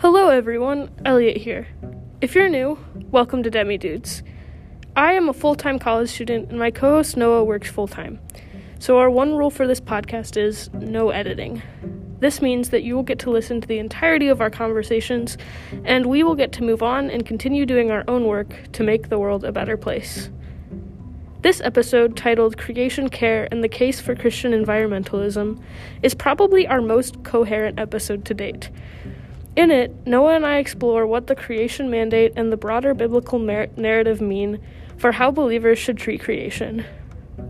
Hello, everyone. Elliot here. If you're new, welcome to Demi Dudes. I am a full time college student, and my co host Noah works full time. So, our one rule for this podcast is no editing. This means that you will get to listen to the entirety of our conversations, and we will get to move on and continue doing our own work to make the world a better place. This episode, titled Creation Care and the Case for Christian Environmentalism, is probably our most coherent episode to date. In it, Noah and I explore what the creation mandate and the broader biblical mer- narrative mean for how believers should treat creation.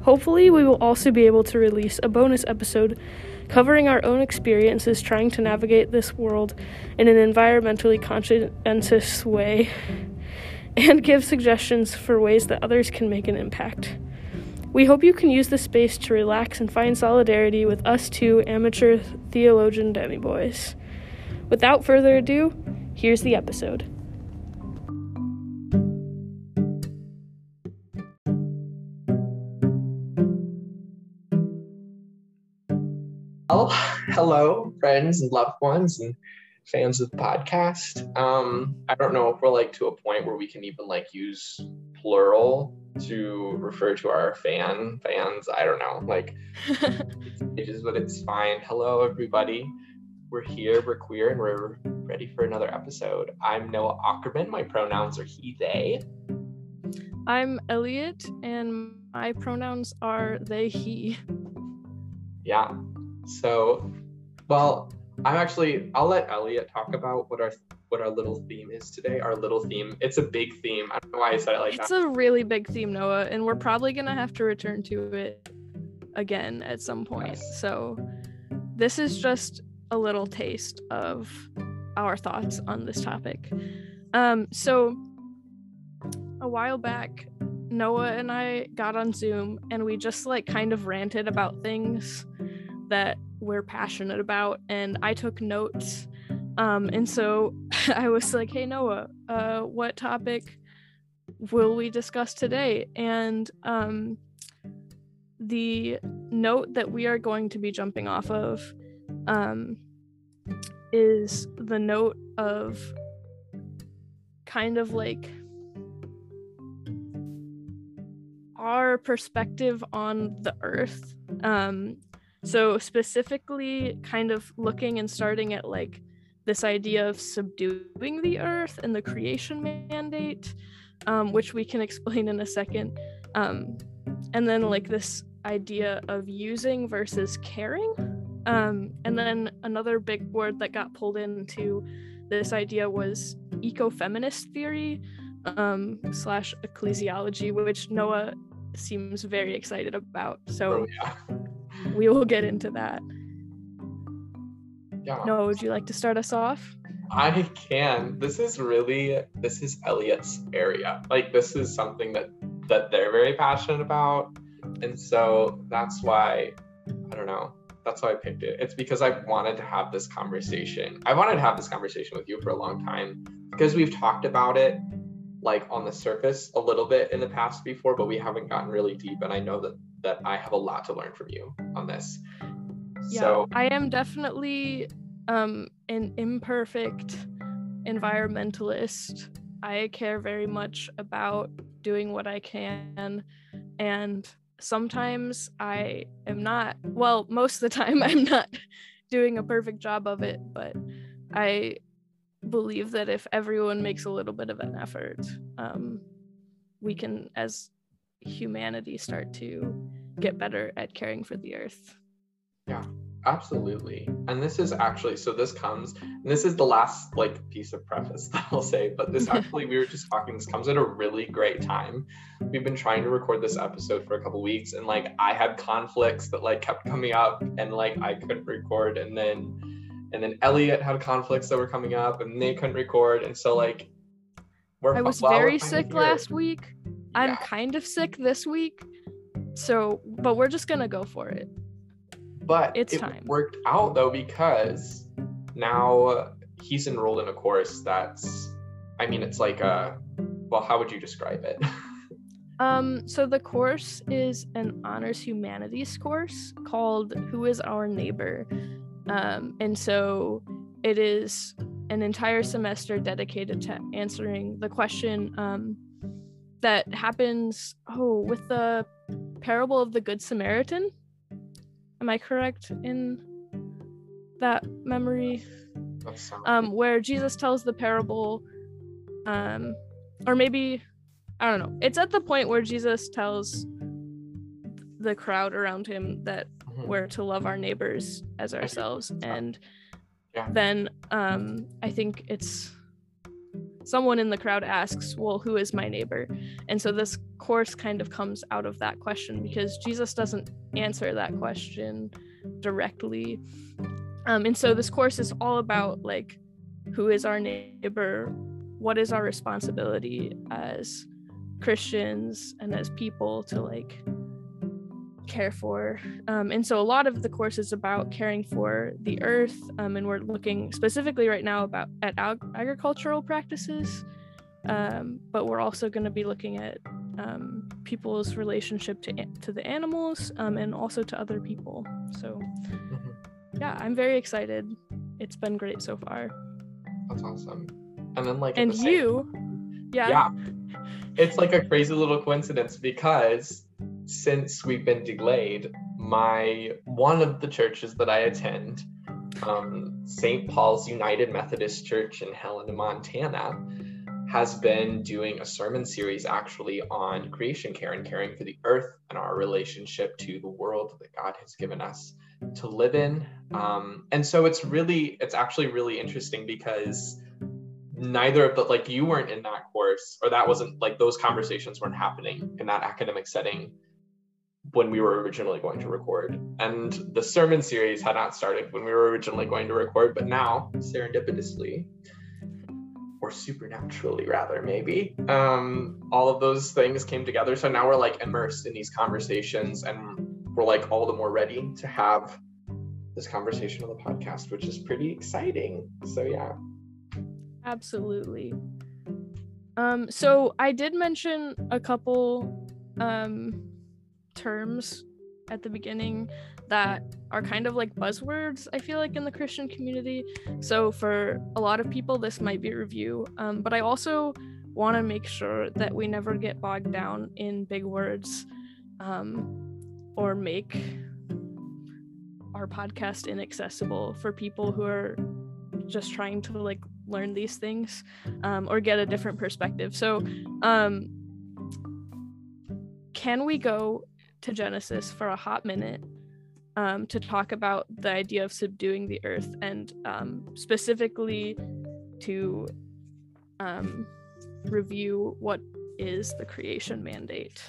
Hopefully, we will also be able to release a bonus episode covering our own experiences trying to navigate this world in an environmentally conscientious way and give suggestions for ways that others can make an impact. We hope you can use this space to relax and find solidarity with us two amateur theologian demi boys. Without further ado, here's the episode. Well, hello, friends and loved ones and fans of the podcast. Um, I don't know if we're like to a point where we can even like use plural to refer to our fan fans. I don't know. Like it is, but it's fine. Hello, everybody we're here, we're queer, and we're ready for another episode. I'm Noah Ackerman. My pronouns are he, they. I'm Elliot, and my pronouns are they, he. Yeah. So, well, I'm actually, I'll let Elliot talk about what our what our little theme is today. Our little theme. It's a big theme. I don't know why I said it like it's that. It's a really big theme, Noah, and we're probably gonna have to return to it again at some point. Yes. So this is just a little taste of our thoughts on this topic. Um, so, a while back, Noah and I got on Zoom and we just like kind of ranted about things that we're passionate about, and I took notes. Um, and so I was like, "Hey Noah, uh, what topic will we discuss today?" And um, the note that we are going to be jumping off of um, is the note of kind of like our perspective on the earth. Um, so, specifically, kind of looking and starting at like this idea of subduing the earth and the creation mandate, um, which we can explain in a second. Um, and then, like, this idea of using versus caring. Um, and then another big word that got pulled into this idea was ecofeminist theory um, slash ecclesiology, which Noah seems very excited about. So oh, yeah. we will get into that. Yeah. Noah, would you like to start us off? I can. This is really this is Elliot's area. Like this is something that that they're very passionate about. And so that's why I don't know that's why I picked it. It's because I wanted to have this conversation. I wanted to have this conversation with you for a long time because we've talked about it like on the surface a little bit in the past before, but we haven't gotten really deep. And I know that that I have a lot to learn from you on this. Yeah, so I am definitely um, an imperfect environmentalist. I care very much about doing what I can and sometimes I am not, well, most of the time I'm not doing a perfect job of it, but I believe that if everyone makes a little bit of an effort, um, we can, as humanity, start to get better at caring for the earth. Yeah. Absolutely. And this is actually so this comes and this is the last like piece of preface that I'll say, but this actually we were just talking this comes at a really great time. We've been trying to record this episode for a couple weeks and like I had conflicts that like kept coming up and like I couldn't record and then and then Elliot had conflicts that were coming up and they couldn't record and so like we're I was very sick last week. Yeah. I'm kind of sick this week. So, but we're just going to go for it. But it's it time. worked out though because now he's enrolled in a course that's I mean it's like a well how would you describe it? um so the course is an honors humanities course called Who is our neighbor? Um and so it is an entire semester dedicated to answering the question um, that happens oh with the parable of the good samaritan am i correct in that memory? Um, where jesus tells the parable um, or maybe i don't know. It's at the point where jesus tells the crowd around him that mm-hmm. we're to love our neighbors as ourselves. And yeah. then um, i think it's someone in the crowd asks, Well, who is my neighbor? And so this course kind of comes out of that question because Jesus doesn't answer that question directly. Um, and so this course is all about like, who is our neighbor? What is our responsibility as Christians and as people to like care for. Um, and so a lot of the course is about caring for the earth, um, and we're looking specifically right now about at ag- agricultural practices. Um, but we're also going to be looking at um, people's relationship to to the animals um, and also to other people. So, mm-hmm. yeah, I'm very excited. It's been great so far. That's awesome. And then like and you, yeah, yeah, it's like a crazy little coincidence because since we've been delayed, my one of the churches that I attend, um, St. Paul's United Methodist Church in Helena, Montana, has been doing a sermon series actually on creation care and caring for the earth and our relationship to the world that God has given us to live in. Um, and so it's really, it's actually really interesting because neither of the like you weren't in that course or that wasn't like those conversations weren't happening in that academic setting when we were originally going to record. And the sermon series had not started when we were originally going to record, but now, serendipitously, or supernaturally rather, maybe, um, all of those things came together. So now we're like immersed in these conversations and we're like all the more ready to have this conversation on the podcast, which is pretty exciting. So yeah. Absolutely. Um, so I did mention a couple um terms at the beginning that are kind of like buzzwords i feel like in the christian community. So for a lot of people this might be review um, but i also want to make sure that we never get bogged down in big words um, or make our podcast inaccessible for people who are just trying to like learn these things um, or get a different perspective. So um, can we go to Genesis for a hot minute um, to talk about the idea of subduing the earth and um, specifically to um, review what is the creation mandate.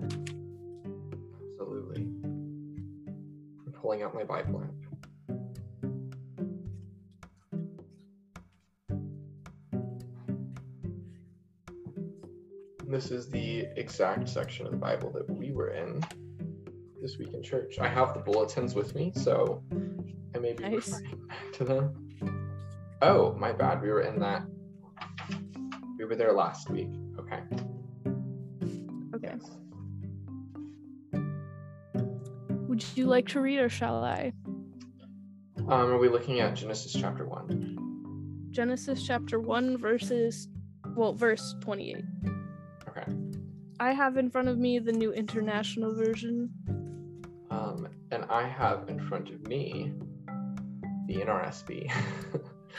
Absolutely. I'm pulling out my Bible app. This is the exact section of the Bible that we were in this week in church. I have the bulletins with me, so I may be nice. referring back to them. Oh, my bad. We were in that. We were there last week. Okay. Okay. Would you like to read or shall I? Um, are we looking at Genesis chapter 1? Genesis chapter 1, verses, well, verse 28. I have in front of me the new international version. Um, and I have in front of me the NRSV.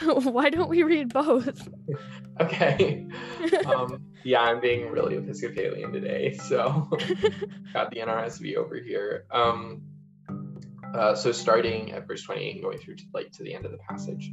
Why don't we read both? okay. Um, yeah, I'm being really Episcopalian today, so got the NRSV over here. Um, uh, so starting at verse 28 and going through to like to the end of the passage.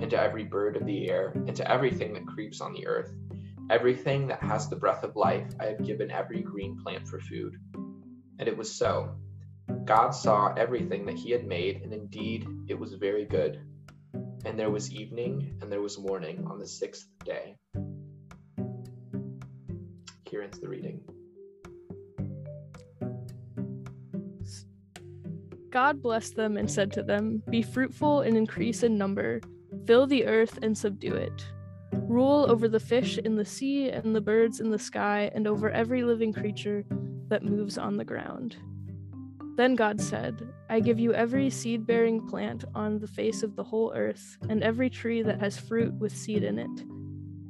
and to every bird of the air, and to everything that creeps on the earth. Everything that has the breath of life, I have given every green plant for food. And it was so. God saw everything that he had made, and indeed it was very good. And there was evening and there was morning on the sixth day. Here ends the reading. God blessed them and said to them, Be fruitful and increase in number, fill the earth and subdue it. Rule over the fish in the sea and the birds in the sky, and over every living creature that moves on the ground. Then God said, I give you every seed bearing plant on the face of the whole earth, and every tree that has fruit with seed in it.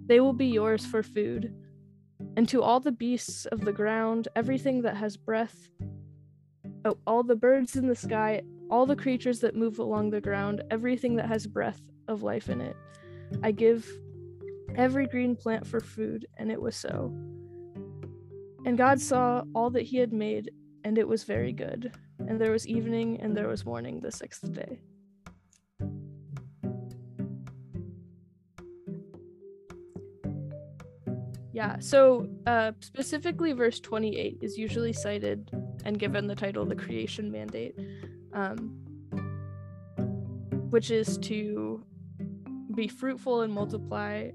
They will be yours for food. And to all the beasts of the ground, everything that has breath, oh, all the birds in the sky, all the creatures that move along the ground, everything that has breath of life in it. I give every green plant for food, and it was so. And God saw all that he had made, and it was very good. And there was evening, and there was morning the sixth day. Yeah, so uh, specifically, verse 28 is usually cited and given the title the creation mandate, um, which is to be fruitful and multiply,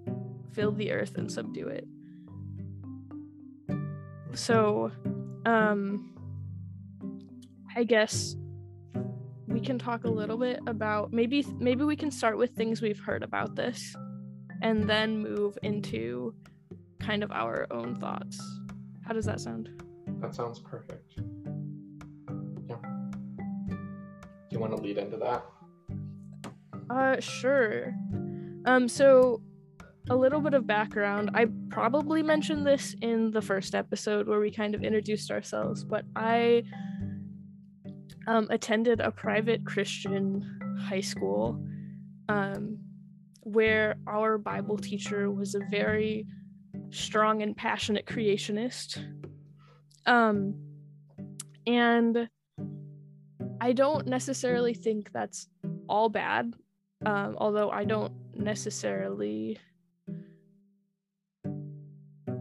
fill the earth and subdue it. So, um, I guess we can talk a little bit about maybe maybe we can start with things we've heard about this and then move into kind of our own thoughts. How does that sound? That sounds perfect. Yeah. Do you want to lead into that? Uh sure. Um so a little bit of background. I probably mentioned this in the first episode where we kind of introduced ourselves, but I um, attended a private Christian high school um, where our Bible teacher was a very strong and passionate creationist. Um, and I don't necessarily think that's all bad, um, although I don't necessarily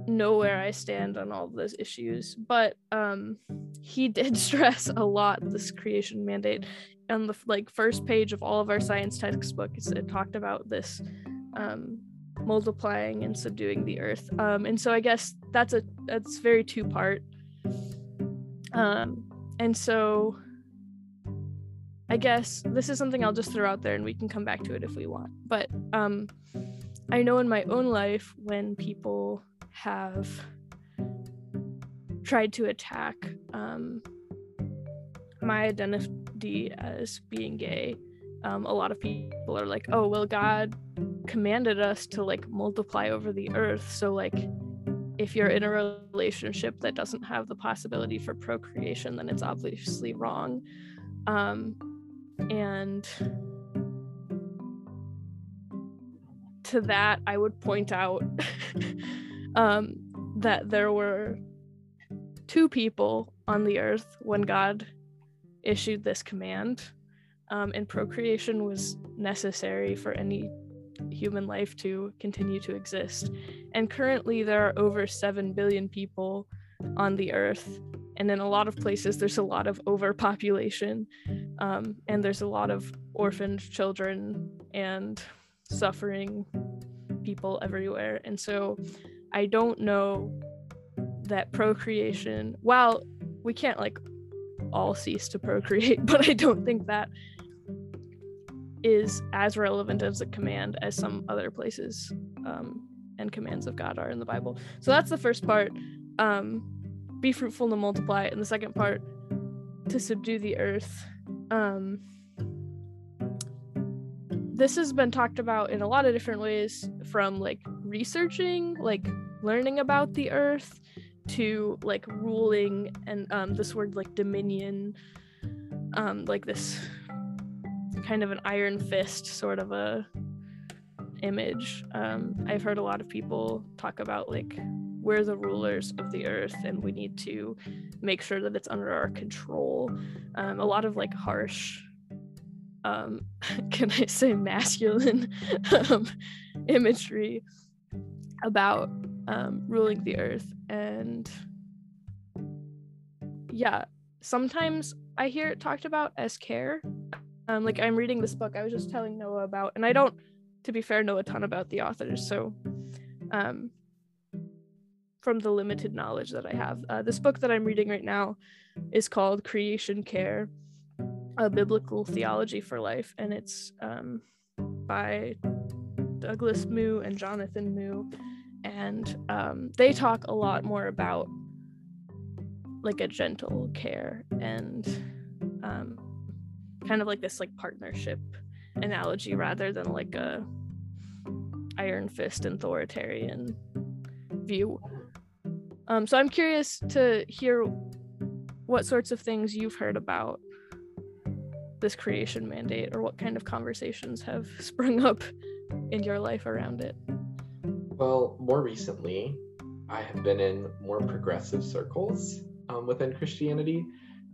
know where I stand on all those issues. But um, he did stress a lot this creation mandate. On the like first page of all of our science textbooks, it talked about this um, multiplying and subduing the earth. Um, and so I guess that's a that's very two part. Um, and so I guess this is something I'll just throw out there and we can come back to it if we want. But um, I know in my own life when people have tried to attack um, my identity as being gay, um, a lot of people are like, oh, well, God commanded us to like multiply over the earth. So, like, if you're in a relationship that doesn't have the possibility for procreation, then it's obviously wrong. Um, and to that, I would point out um, that there were two people on the earth when God issued this command, um, and procreation was necessary for any human life to continue to exist. And currently, there are over 7 billion people on the earth. And in a lot of places, there's a lot of overpopulation, um, and there's a lot of orphaned children and suffering people everywhere. And so, I don't know that procreation, while we can't like all cease to procreate, but I don't think that is as relevant as a command as some other places um, and commands of God are in the Bible. So that's the first part. Um, be fruitful and multiply. And the second part, to subdue the earth. Um, this has been talked about in a lot of different ways from like researching, like learning about the earth, to like ruling and um, this word like dominion, um, like this kind of an iron fist sort of a image. Um, I've heard a lot of people talk about like we're the rulers of the earth and we need to make sure that it's under our control. Um, a lot of like harsh, um, can I say masculine um, imagery about um, ruling the earth. And yeah, sometimes I hear it talked about as care. Um, like I'm reading this book I was just telling Noah about, and I don't, to be fair, know a ton about the authors. So, um, from the limited knowledge that I have, uh, this book that I'm reading right now is called Creation Care: A Biblical Theology for Life, and it's um, by Douglas Moo and Jonathan Moo, and um, they talk a lot more about like a gentle care and um, kind of like this like partnership analogy rather than like a iron fist authoritarian view. Um, so I'm curious to hear what sorts of things you've heard about this creation mandate or what kind of conversations have sprung up in your life around it. Well, more recently, I have been in more progressive circles um, within Christianity.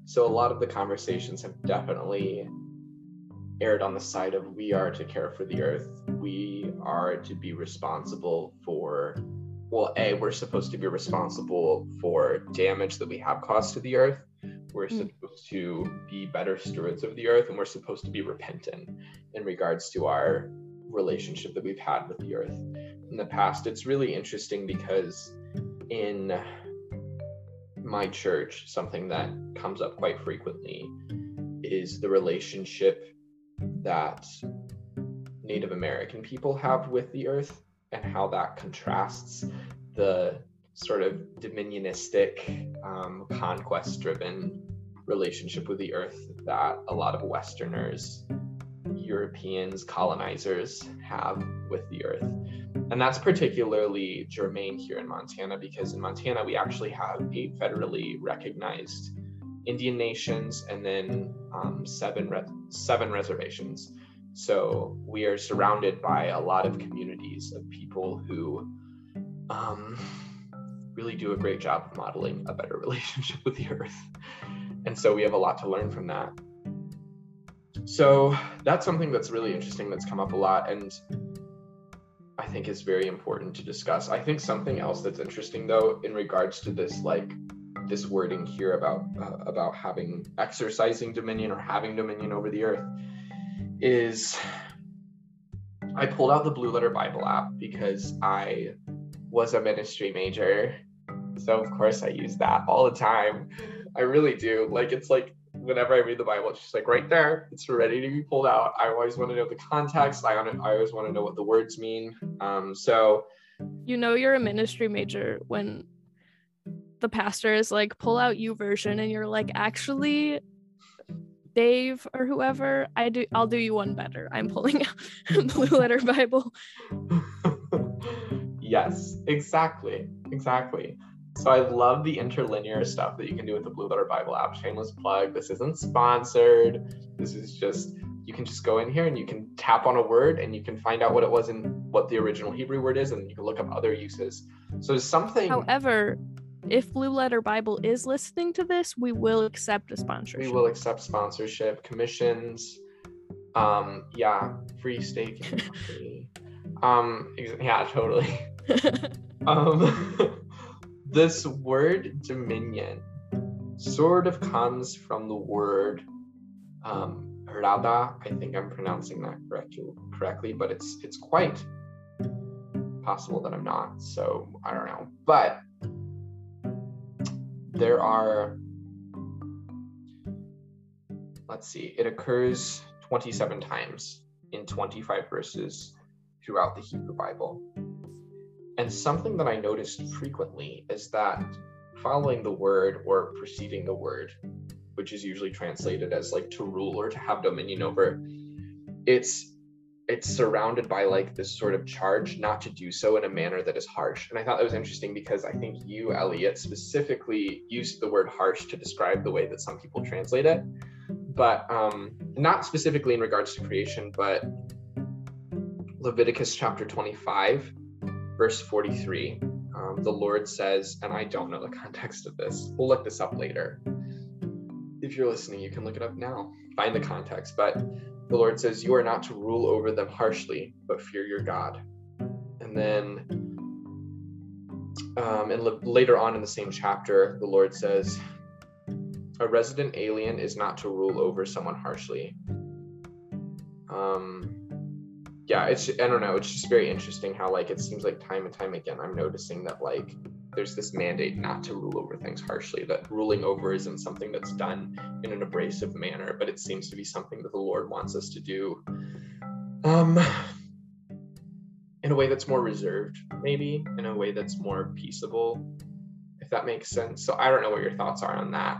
So a lot of the conversations have definitely erred on the side of we are to care for the earth. We are to be responsible for, well, A, we're supposed to be responsible for damage that we have caused to the earth. We're mm. supposed to be better stewards of the earth, and we're supposed to be repentant in regards to our relationship that we've had with the earth in the past. It's really interesting because in my church, something that comes up quite frequently is the relationship that Native American people have with the earth and how that contrasts the sort of dominionistic, um, conquest driven relationship with the earth that a lot of Westerners, Europeans, colonizers have with the earth. And that's particularly germane here in Montana because in Montana we actually have eight federally recognized Indian nations and then um, seven re- seven reservations. So we are surrounded by a lot of communities of people who um, really do a great job of modeling a better relationship with the earth. And so we have a lot to learn from that. So that's something that's really interesting that's come up a lot. And I think is very important to discuss. I think something else that's interesting though in regards to this like this wording here about uh, about having exercising dominion or having dominion over the earth is I pulled out the Blue Letter Bible app because I was a ministry major. So of course I use that all the time. I really do. Like it's like whenever I read the Bible, it's just like right there, it's ready to be pulled out. I always want to know the context. I, I always want to know what the words mean. Um, so, you know, you're a ministry major when the pastor is like, pull out YouVersion, and you're like, actually, Dave or whoever, I do, I'll do you one better. I'm pulling out Blue Letter Bible. yes, exactly, exactly. So I love the interlinear stuff that you can do with the Blue Letter Bible app. Shameless plug. This isn't sponsored. This is just you can just go in here and you can tap on a word and you can find out what it was and what the original Hebrew word is, and you can look up other uses. So there's something. However, if Blue Letter Bible is listening to this, we will accept a sponsorship. We will accept sponsorship, commissions. Um, yeah, free steak. um, yeah, totally. um this word dominion sort of comes from the word um, rada. I think I'm pronouncing that correct, correctly, but it's it's quite possible that I'm not. So I don't know. But there are, let's see, it occurs 27 times in 25 verses throughout the Hebrew Bible. And something that I noticed frequently is that following the word or preceding the word, which is usually translated as like to rule or to have dominion over, it's it's surrounded by like this sort of charge not to do so in a manner that is harsh. And I thought that was interesting because I think you, Elliot, specifically used the word harsh to describe the way that some people translate it. But um, not specifically in regards to creation, but Leviticus chapter 25 verse 43, um, the Lord says, and I don't know the context of this, we'll look this up later. If you're listening, you can look it up now, find the context. But the Lord says, You are not to rule over them harshly, but fear your God. And then, um, and l- later on in the same chapter, the Lord says, a resident alien is not to rule over someone harshly. Um, yeah, it's I don't know. It's just very interesting how like it seems like time and time again I'm noticing that like there's this mandate not to rule over things harshly. That ruling over isn't something that's done in an abrasive manner, but it seems to be something that the Lord wants us to do. Um, in a way that's more reserved, maybe in a way that's more peaceable, if that makes sense. So I don't know what your thoughts are on that.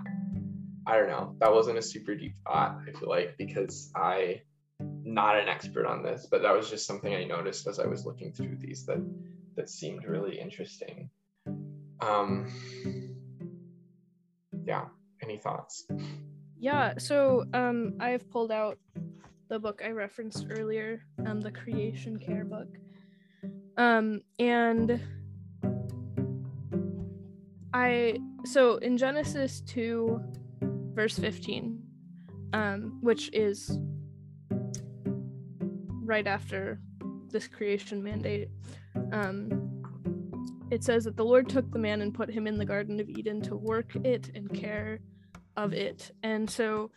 I don't know. That wasn't a super deep thought, I feel like, because I not an expert on this, but that was just something I noticed as I was looking through these that that seemed really interesting. Um yeah, any thoughts? Yeah, so um I've pulled out the book I referenced earlier, um the Creation Care book. Um and I so in Genesis 2 verse 15 um which is right after this creation mandate. Um, it says that the Lord took the man and put him in the Garden of Eden to work it and care of it. And so,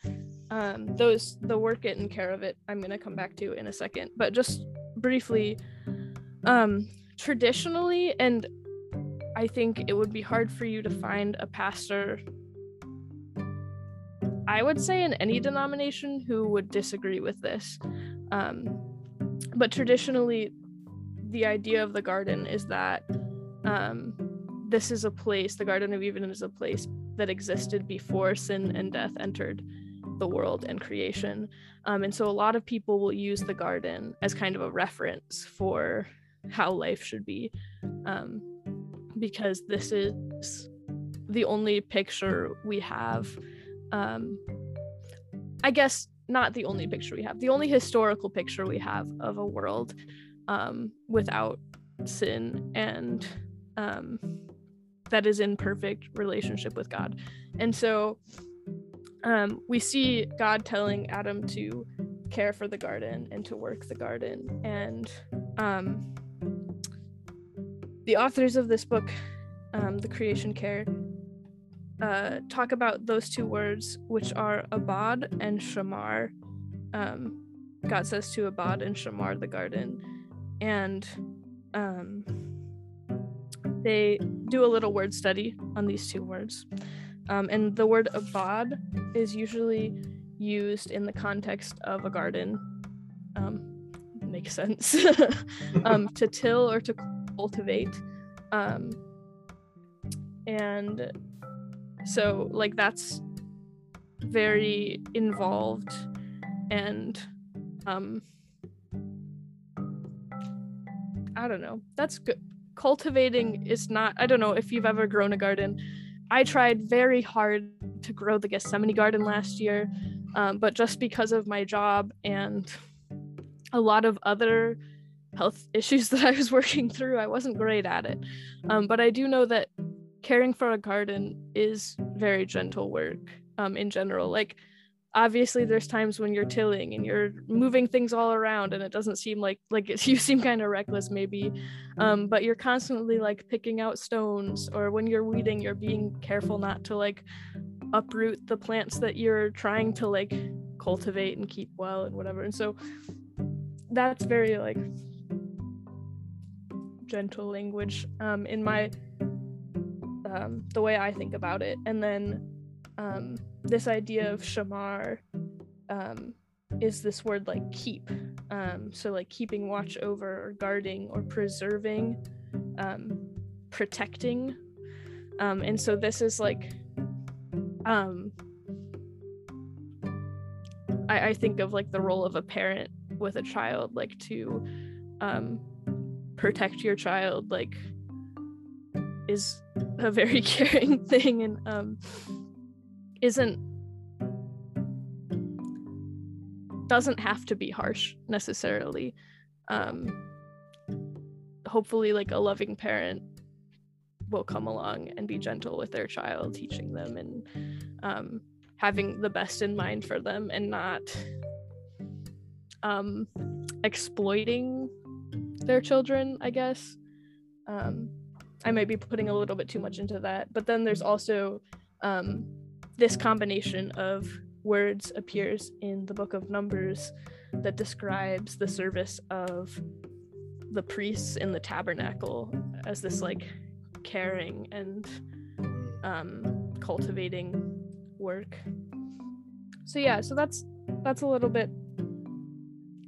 um, those the work it and care of it, I'm going to come back to in a second. But just briefly, um, traditionally, and I think it would be hard for you to find a pastor. I would say in any denomination who would disagree with this. Um, but traditionally the idea of the garden is that um, this is a place the garden of eden is a place that existed before sin and death entered the world and creation. Um, and so a lot of people will use the garden as kind of a reference for how life should be um, because this is the only picture we have. Um, i guess not the only picture we have, the only historical picture we have of a world um, without sin and um, that is in perfect relationship with God. And so um, we see God telling Adam to care for the garden and to work the garden. And um, the authors of this book, um, The Creation Care, uh, talk about those two words, which are abad and shamar. Um, God says to abad and shamar the garden, and um, they do a little word study on these two words. Um, and the word abad is usually used in the context of a garden. Um, makes sense. um, to till or to cultivate. Um, and so like that's very involved and um I don't know. That's good. Cultivating is not I don't know if you've ever grown a garden. I tried very hard to grow the Gethsemane garden last year, um, but just because of my job and a lot of other health issues that I was working through, I wasn't great at it. Um, but I do know that caring for a garden is very gentle work um, in general. Like, obviously, there's times when you're tilling and you're moving things all around, and it doesn't seem like like you seem kind of reckless, maybe. Um, but you're constantly like picking out stones, or when you're weeding, you're being careful not to like uproot the plants that you're trying to like cultivate and keep well and whatever. And so that's very like gentle language um, in my um, the way I think about it. And then um, this idea of shamar um, is this word like keep. Um, so, like keeping watch over or guarding or preserving, um, protecting. Um, and so, this is like, um, I, I think of like the role of a parent with a child, like to um, protect your child, like is a very caring thing and um isn't doesn't have to be harsh necessarily um hopefully like a loving parent will come along and be gentle with their child teaching them and um having the best in mind for them and not um exploiting their children i guess um I might be putting a little bit too much into that. But then there's also um, this combination of words appears in the book of Numbers that describes the service of the priests in the tabernacle as this like caring and um, cultivating work. So yeah, so that's that's a little bit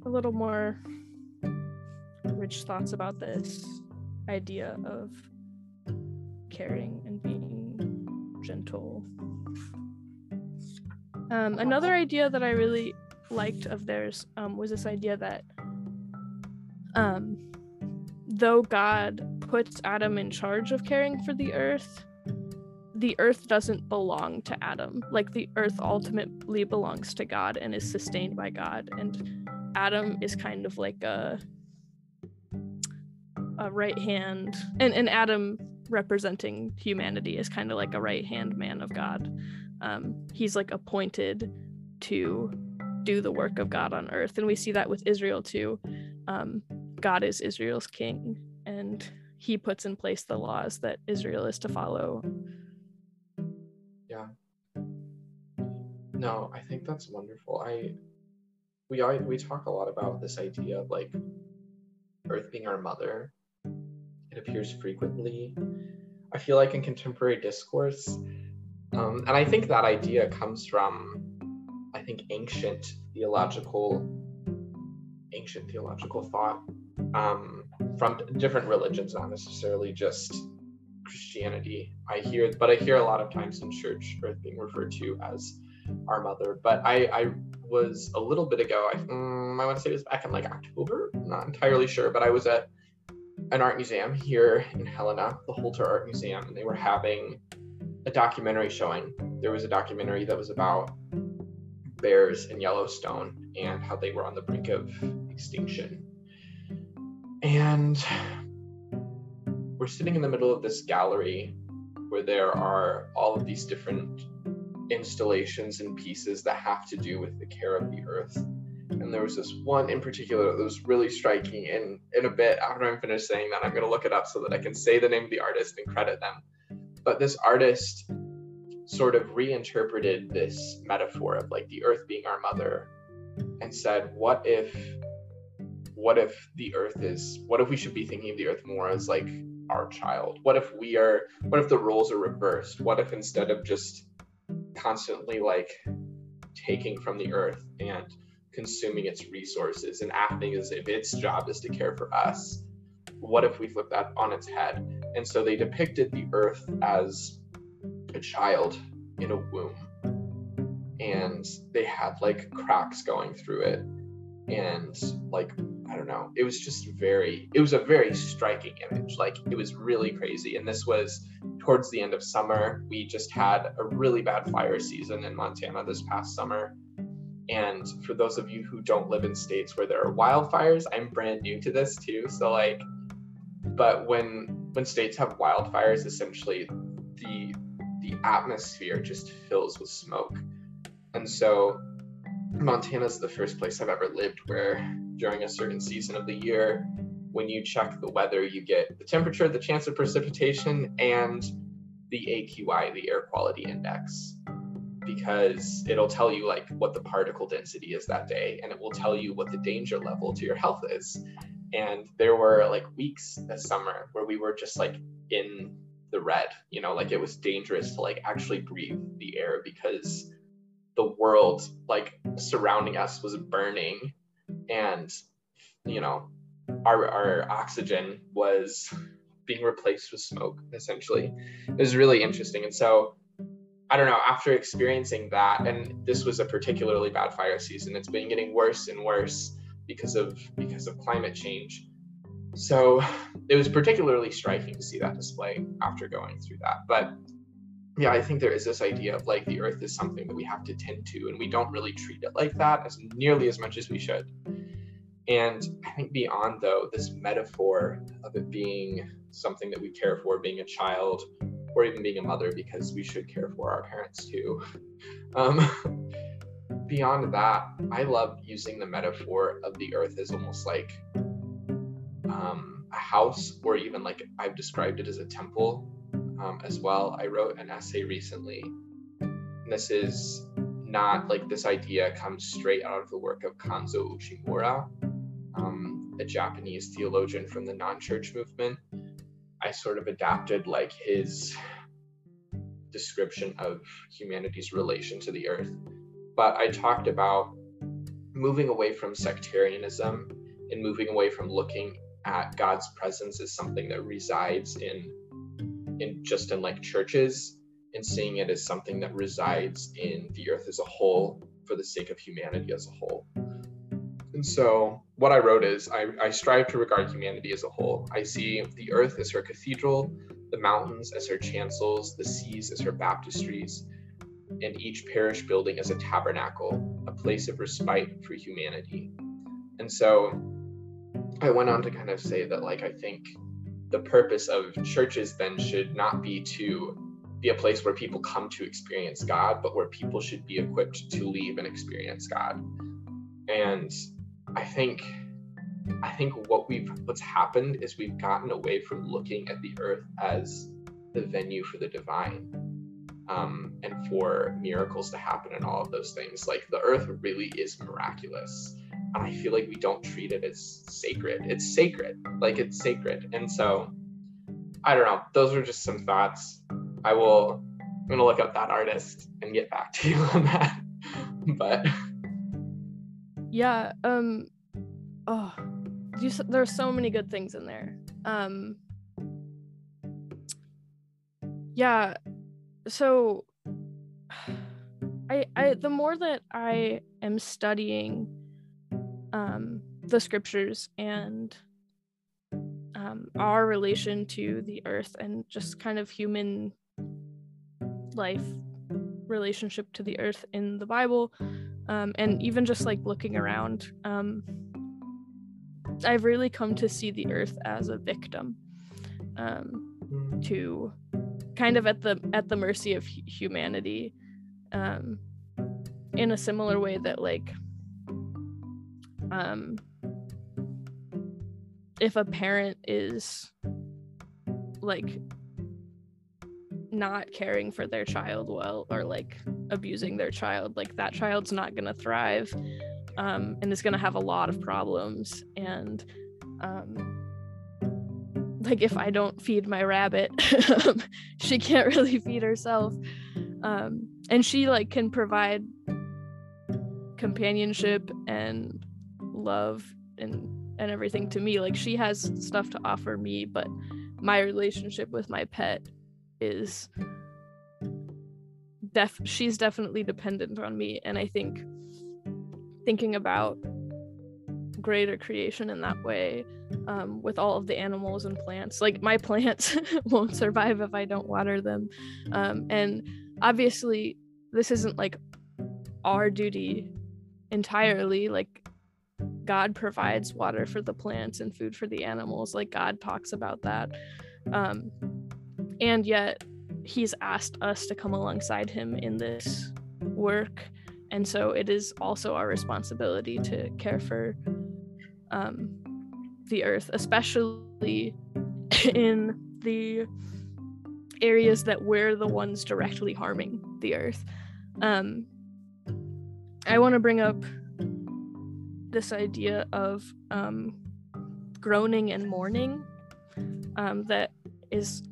a little more rich thoughts about this idea of caring and being gentle. Um, another idea that I really liked of theirs um, was this idea that um, though God puts Adam in charge of caring for the earth, the earth doesn't belong to Adam. Like the earth ultimately belongs to God and is sustained by God. And Adam is kind of like a a right hand and, and Adam representing humanity is kind of like a right hand man of God. Um, he's like appointed to do the work of God on earth. And we see that with Israel too. Um, God is Israel's king, and he puts in place the laws that Israel is to follow. Yeah. No, I think that's wonderful. I we are, we talk a lot about this idea of like Earth being our mother. It appears frequently. I feel like in contemporary discourse, um, and I think that idea comes from, I think, ancient theological, ancient theological thought um, from different religions, not necessarily just Christianity. I hear, but I hear a lot of times in church Earth being referred to as our mother. But I, I was a little bit ago. I, um, I want to say it was back in like October. Not entirely sure, but I was at an art museum here in Helena, the Holter Art Museum, and they were having a documentary showing. There was a documentary that was about bears in Yellowstone and how they were on the brink of extinction. And we're sitting in the middle of this gallery where there are all of these different installations and pieces that have to do with the care of the earth. And there was this one in particular that was really striking. And in a bit, after I'm finished saying that, I'm going to look it up so that I can say the name of the artist and credit them. But this artist sort of reinterpreted this metaphor of like the earth being our mother and said, what if what if the earth is what if we should be thinking of the earth more as like our child? What if we are what if the roles are reversed? What if instead of just constantly like taking from the earth and consuming its resources and acting as if its job is to care for us what if we flip that on its head and so they depicted the earth as a child in a womb. And they had like cracks going through it. And like i don't know it was just very it was a very striking image. Like it was really crazy. And this was towards the end of summer. We just had a really bad fire season in montana this past summer. And for those of you who don't live in states where there are wildfires i'm brand new to this too. So like but when when states have wildfires essentially the the atmosphere just fills with smoke and so Montana's the first place I've ever lived where during a certain season of the year, when you check the weather, you get the temperature, the chance of precipitation, and the AQI, the air quality index, because it'll tell you like what the particle density is that day, and it will tell you what the danger level to your health is. And there were like weeks this summer where we were just like in the red, you know, like it was dangerous to like actually breathe the air because the world like surrounding us was burning and you know our, our oxygen was being replaced with smoke essentially. It was really interesting. And so i don't know after experiencing that and this was a particularly bad fire season it's been getting worse and worse because of because of climate change so it was particularly striking to see that display after going through that but yeah, I think there is this idea of like the earth is something that we have to tend to, and we don't really treat it like that as nearly as much as we should. And I think beyond though, this metaphor of it being something that we care for, being a child, or even being a mother, because we should care for our parents too. Um, beyond that, I love using the metaphor of the earth as almost like um, a house, or even like I've described it as a temple um, as well. I wrote an essay recently This is not like this idea comes straight out of the work of Kanzo Uchimura, um, a Japanese theologian from the non church movement. I sort of adapted like his description of humanity's relation to the earth. But I talked about moving away from sectarianism and moving away from looking at God's presence as something that resides in in just in like churches and seeing it as something that resides in the earth as a whole for the sake of humanity as a whole. And so, what I wrote is I, I, strive to regard humanity as a whole. I see the earth as her cathedral, the mountains as her chancels, the seas as her baptistries, and each parish building as a tabernacle, a place of respite for humanity. And so, I went on to kind of say that, like, I think the purpose of churches then should not be to be a place where people come to experience God, but where people should be equipped to leave and experience God. And I think I think what we've what's happened is we've gotten away from looking at the earth as the venue for the divine um, and for miracles to happen and all of those things. Like the earth really is miraculous. And I feel like we don't treat it as sacred. It's sacred. Like it's sacred. And so I don't know. Those are just some thoughts. I will I'm gonna look up that artist and get back to you on that. but yeah, um oh you, there's so many good things in there. Um yeah, so I I the more that I am studying um the scriptures and um, our relation to the earth and just kind of human life relationship to the earth in the Bible, um, and even just like looking around, um, I've really come to see the earth as a victim um, to kind of at the at the mercy of humanity um, in a similar way that like um, if a parent is like not caring for their child well or like abusing their child like that child's not going to thrive um, and is going to have a lot of problems and um, like if i don't feed my rabbit she can't really feed herself. Um, and she like can provide companionship and love and and everything to me. Like she has stuff to offer me but my relationship with my pet is def she's definitely dependent on me. And i think thinking about greater creation in that way um, with all of the animals and plants. Like my plants won't survive if i don't water them. Um, and obviously this isn't like our duty entirely. Like god provides water for the plants and food for the animals. Like god talks about that. Um, and yet he's asked us to come alongside him in this work. And so it is also our responsibility to care for um, the earth especially in the areas that we're the ones directly harming the earth um, i want to bring up this idea of um, groaning and mourning um, that is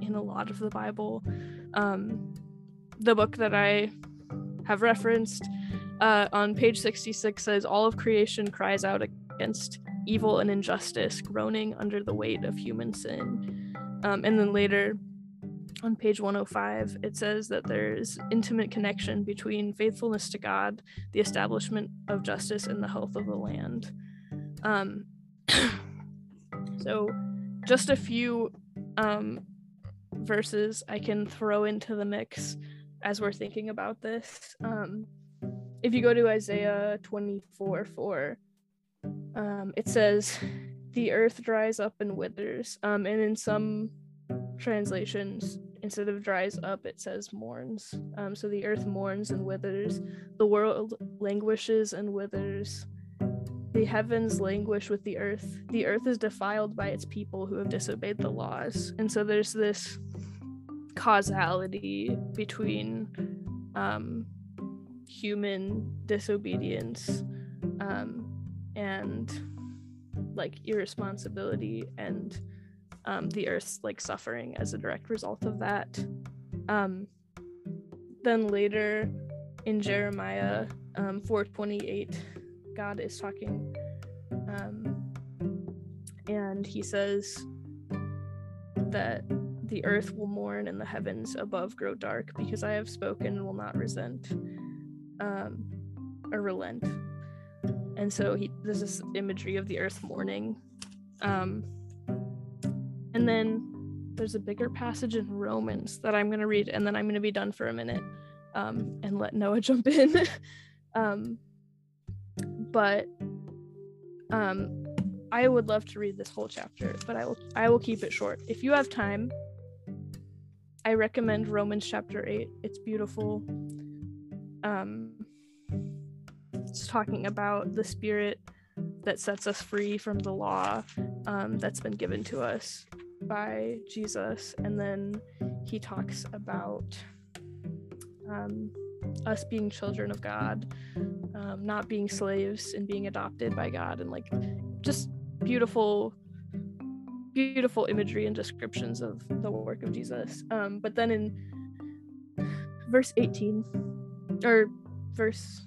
in a lot of the Bible. Um, the book that I have referenced uh, on page 66 says, All of creation cries out against evil and injustice, groaning under the weight of human sin. Um, and then later on page 105, it says that there's intimate connection between faithfulness to God, the establishment of justice, and the health of the land. Um, so, just a few um, verses I can throw into the mix as we're thinking about this. Um, if you go to Isaiah 24 4, um, it says, The earth dries up and withers. Um, and in some translations, instead of dries up, it says mourns. Um, so the earth mourns and withers. The world languishes and withers. The heavens languish with the earth. The earth is defiled by its people who have disobeyed the laws. And so there's this causality between um, human disobedience um, and like irresponsibility and um, the earth's like suffering as a direct result of that. Um, then later in Jeremiah um, 4:28, God is talking, um, and He says that the earth will mourn and the heavens above grow dark because I have spoken and will not resent um, or relent. And so he there's this imagery of the earth mourning. Um, and then there's a bigger passage in Romans that I'm going to read, and then I'm going to be done for a minute um, and let Noah jump in. um, but um, I would love to read this whole chapter, but I will I will keep it short. If you have time, I recommend Romans chapter 8. It's beautiful. Um it's talking about the spirit that sets us free from the law um, that's been given to us by Jesus. And then he talks about um, us being children of God, um, not being slaves and being adopted by God, and like just beautiful beautiful imagery and descriptions of the work of Jesus. Um, but then in verse 18 or verse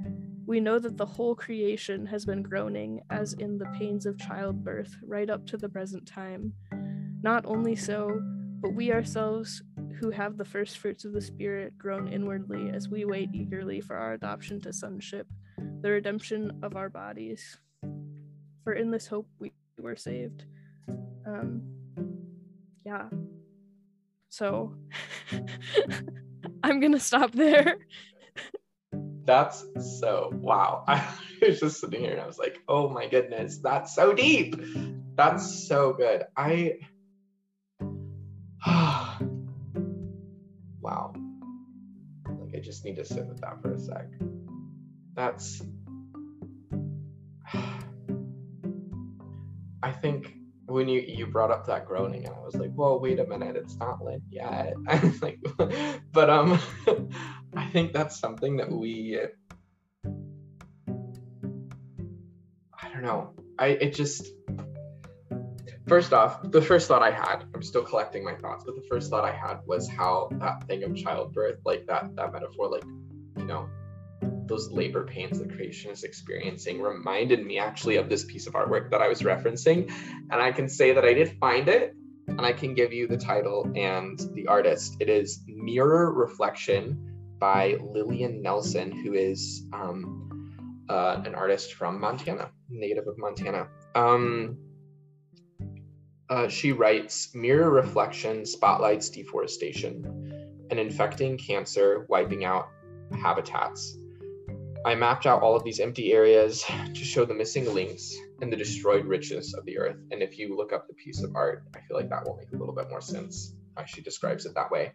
We know that the whole creation has been groaning as in the pains of childbirth right up to the present time. Not only so, but we ourselves who have the first fruits of the Spirit groan inwardly as we wait eagerly for our adoption to sonship, the redemption of our bodies. For in this hope we were saved. Um, yeah. So I'm going to stop there. That's so wow. I was just sitting here and I was like, oh my goodness, that's so deep. That's so good. I wow. Like I just need to sit with that for a sec. That's I think when you you brought up that groaning and I was like, well, wait a minute, it's not lit yet. I like but um I think that's something that we I don't know. I it just first off, the first thought I had, I'm still collecting my thoughts, but the first thought I had was how that thing of childbirth, like that that metaphor, like, you know, those labor pains that creation is experiencing reminded me actually of this piece of artwork that I was referencing. And I can say that I did find it and I can give you the title and the artist. It is Mirror Reflection by Lillian Nelson, who is um, uh, an artist from Montana, native of Montana. Um, uh, she writes Mirror Reflection spotlights deforestation, an infecting cancer wiping out habitats I mapped out all of these empty areas to show the missing links and the destroyed richness of the earth. And if you look up the piece of art, I feel like that will make a little bit more sense she describes it that way.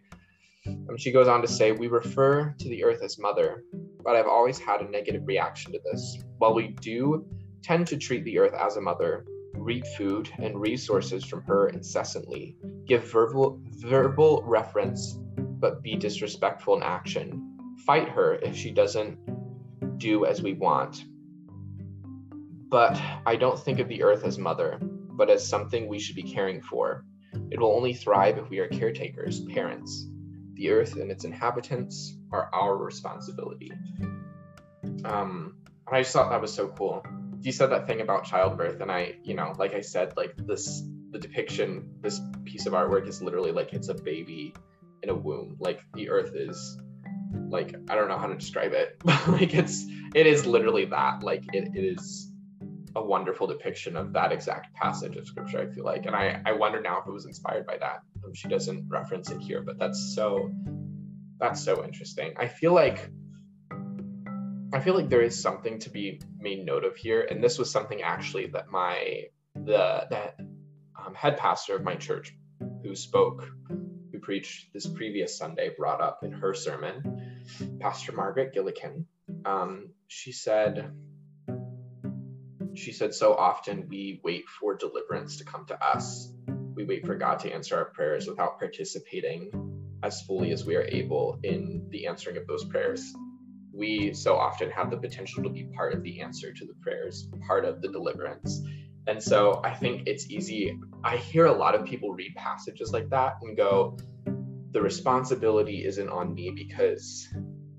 Um, she goes on to say, We refer to the earth as mother, but I've always had a negative reaction to this. While we do tend to treat the earth as a mother, reap food and resources from her incessantly, give verbal, verbal reference, but be disrespectful in action, fight her if she doesn't do as we want. But I don't think of the earth as mother, but as something we should be caring for. It will only thrive if we are caretakers, parents. The earth and its inhabitants are our responsibility. Um, and I just thought that was so cool. You said that thing about childbirth, and I, you know, like I said, like this, the depiction, this piece of artwork is literally like it's a baby in a womb. Like the earth is like I don't know how to describe it, but like it's it is literally that. Like it, it is a wonderful depiction of that exact passage of scripture. I feel like, and I I wonder now if it was inspired by that. Um, she doesn't reference it here, but that's so that's so interesting. I feel like I feel like there is something to be made note of here, and this was something actually that my the that um, head pastor of my church, who spoke, who preached this previous Sunday, brought up in her sermon, Pastor Margaret Gillikin. Um, she said, she said, so often we wait for deliverance to come to us. We wait for God to answer our prayers without participating as fully as we are able in the answering of those prayers we so often have the potential to be part of the answer to the prayers, part of the deliverance. And so I think it's easy. I hear a lot of people read passages like that and go, the responsibility isn't on me because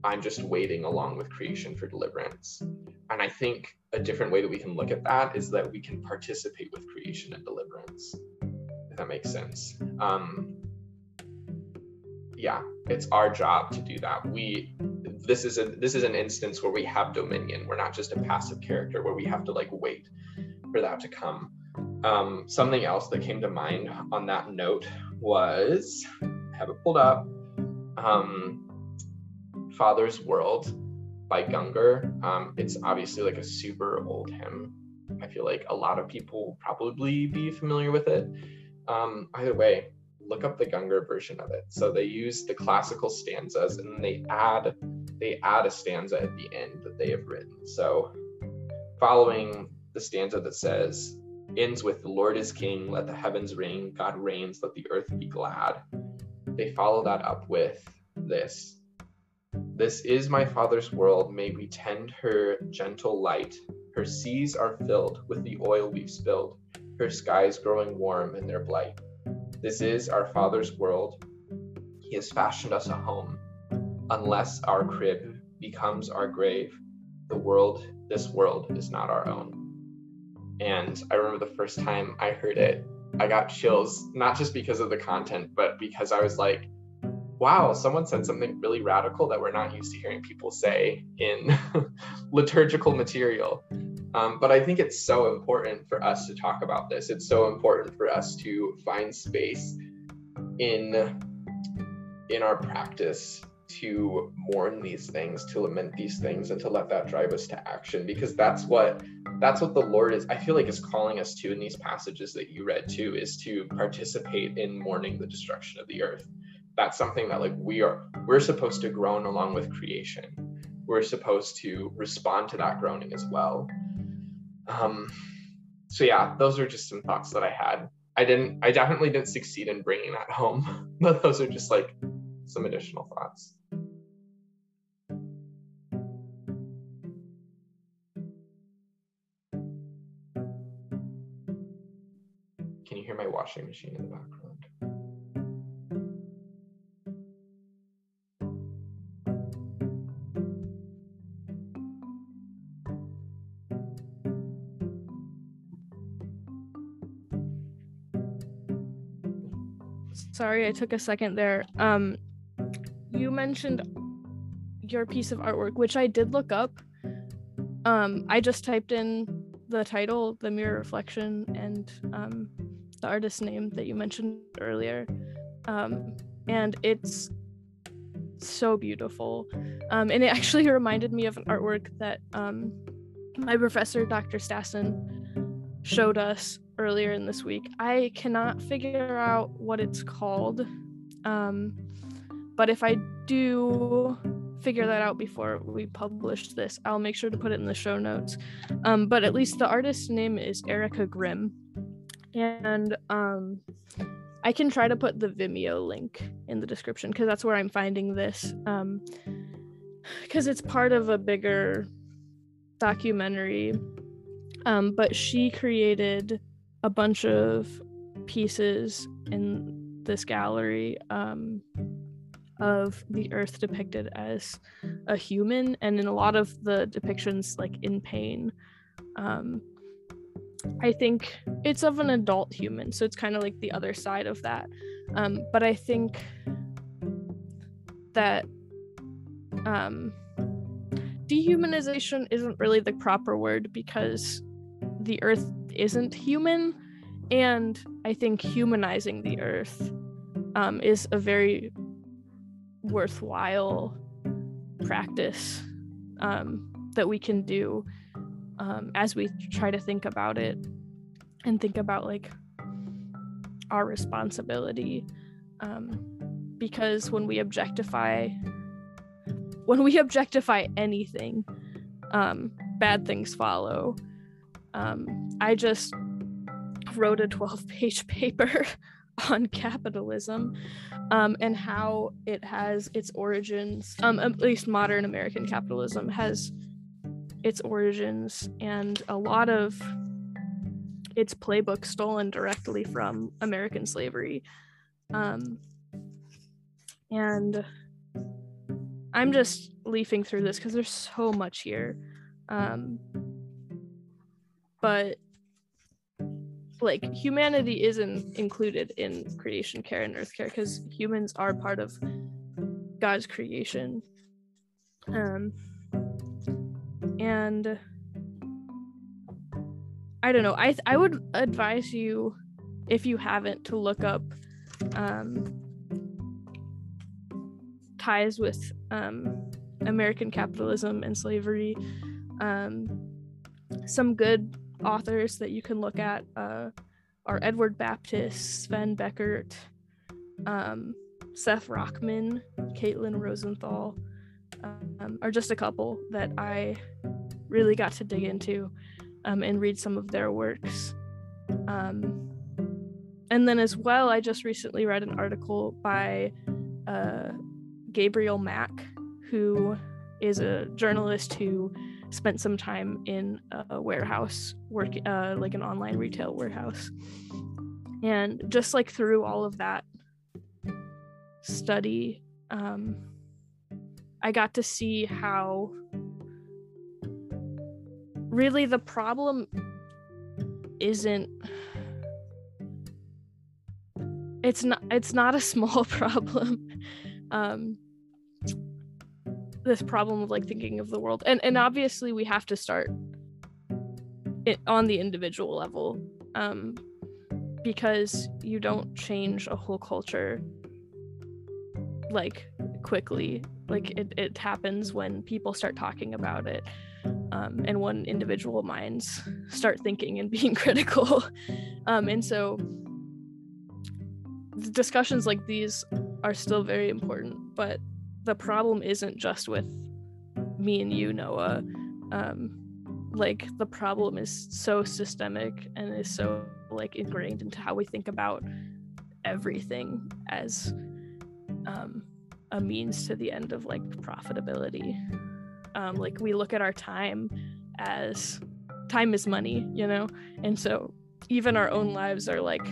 I'm just waiting along with creation for deliverance. And I think a different way that we can look at that is that we can participate with creation and deliverance, if that makes sense. Um, yeah, it's our job to do that. We this is a this is an instance where we have dominion. We're not just a passive character where we have to like wait for that to come. Um, something else that came to mind on that note was I have it pulled up. Um, Father's World by Gungor. Um, it's obviously like a super old hymn. I feel like a lot of people will probably be familiar with it. Um, either way, look up the Gungor version of it. So they use the classical stanzas and they add they add a stanza at the end that they have written. So following the stanza that says ends with the Lord is king, let the heavens ring, God reigns, let the earth be glad. They follow that up with this. This is my father's world, may we tend her gentle light. Her seas are filled with the oil we've spilled, her skies growing warm in their blight. This is our Father's world. He has fashioned us a home. Unless our crib becomes our grave, the world, this world, is not our own. And I remember the first time I heard it, I got chills, not just because of the content, but because I was like, wow, someone said something really radical that we're not used to hearing people say in liturgical material. Um, but I think it's so important for us to talk about this. It's so important for us to find space in in our practice to mourn these things, to lament these things, and to let that drive us to action. Because that's what that's what the Lord is. I feel like is calling us to in these passages that you read too, is to participate in mourning the destruction of the earth. That's something that like we are we're supposed to groan along with creation. We're supposed to respond to that groaning as well. Um, so yeah, those are just some thoughts that I had. I didn't, I definitely didn't succeed in bringing that home, but those are just like some additional thoughts. Can you hear my washing machine in the background? Sorry I took a second there. Um, you mentioned your piece of artwork, which I did look up. Um, I just typed in the title, the mirror reflection, and um, the artist's name that you mentioned earlier. Um, and it's so beautiful. Um, and it actually reminded me of an artwork that um, my professor, Dr. Stassen, showed us earlier in this week. I cannot figure out what it's called. Um, but if I do figure that out before we publish this, I'll make sure to put it in the show notes. Um, but at least the artist's name is Erica Grimm. And um, I can try to put the Vimeo link in the description because that's where I'm finding this. Because um, it's part of a bigger documentary. Um, but she created a bunch of pieces in this gallery um, of the earth depicted as a human and in a lot of the depictions like in pain. Um, i think it's of an adult human so it's kind of like the other side of that. Um, but i think that um, dehumanization isn't really the proper word because the earth isn't human and i think humanizing the earth um, is a very worthwhile practice um, that we can do um, as we try to think about it and think about like our responsibility um, because when we objectify when we objectify anything um, bad things follow um, i just wrote a 12 page paper on capitalism um, and how it has its origins um, at least modern american capitalism has its origins and a lot of its playbook stolen directly from American slavery. Um, and I'm just leafing through this because there's so much here. Um, but like humanity isn't included in creation care and earth care because humans are part of God's creation. Um, and I don't know. I I would advise you, if you haven't, to look up um, ties with um, American capitalism and slavery. Um, some good authors that you can look at uh, are Edward Baptist, Sven Beckert, um, Seth Rockman, Caitlin Rosenthal, um, are just a couple that I really got to dig into um, and read some of their works. Um, and then, as well, I just recently read an article by uh, Gabriel Mack, who is a journalist who spent some time in a warehouse, work uh, like an online retail warehouse. And just like through all of that study, um, I got to see how really the problem isn't it's not it's not a small problem um this problem of like thinking of the world. And and obviously we have to start it on the individual level um because you don't change a whole culture like quickly. Like it, it happens when people start talking about it um, and when individual minds start thinking and being critical. Um, and so discussions like these are still very important, but the problem isn't just with me and you, Noah. Um, like the problem is so systemic and is so like ingrained into how we think about everything as um, a means to the end of like profitability um, like we look at our time as time is money you know and so even our own lives are like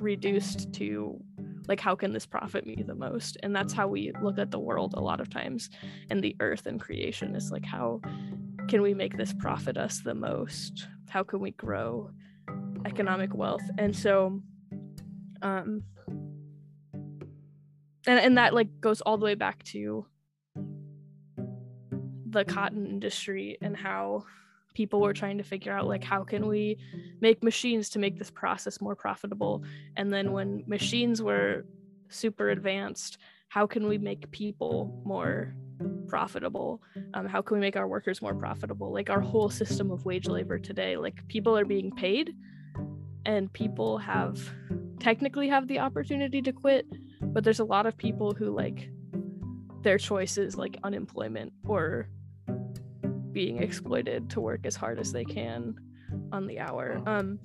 reduced to like how can this profit me the most? And that's how we look at the world a lot of times. And the earth and creation is like how can we make this profit us the most? How can we grow economic wealth? And so um and and that like goes all the way back to the cotton industry and how people were trying to figure out like how can we make machines to make this process more profitable? And then when machines were super advanced how can we make people more profitable? Um, how can we make our workers more profitable? Like our whole system of wage labor today like people are being paid and people have technically have the opportunity to quit but there's a lot of people who like their choices like unemployment or being exploited to work as hard as they can on the hour. Um,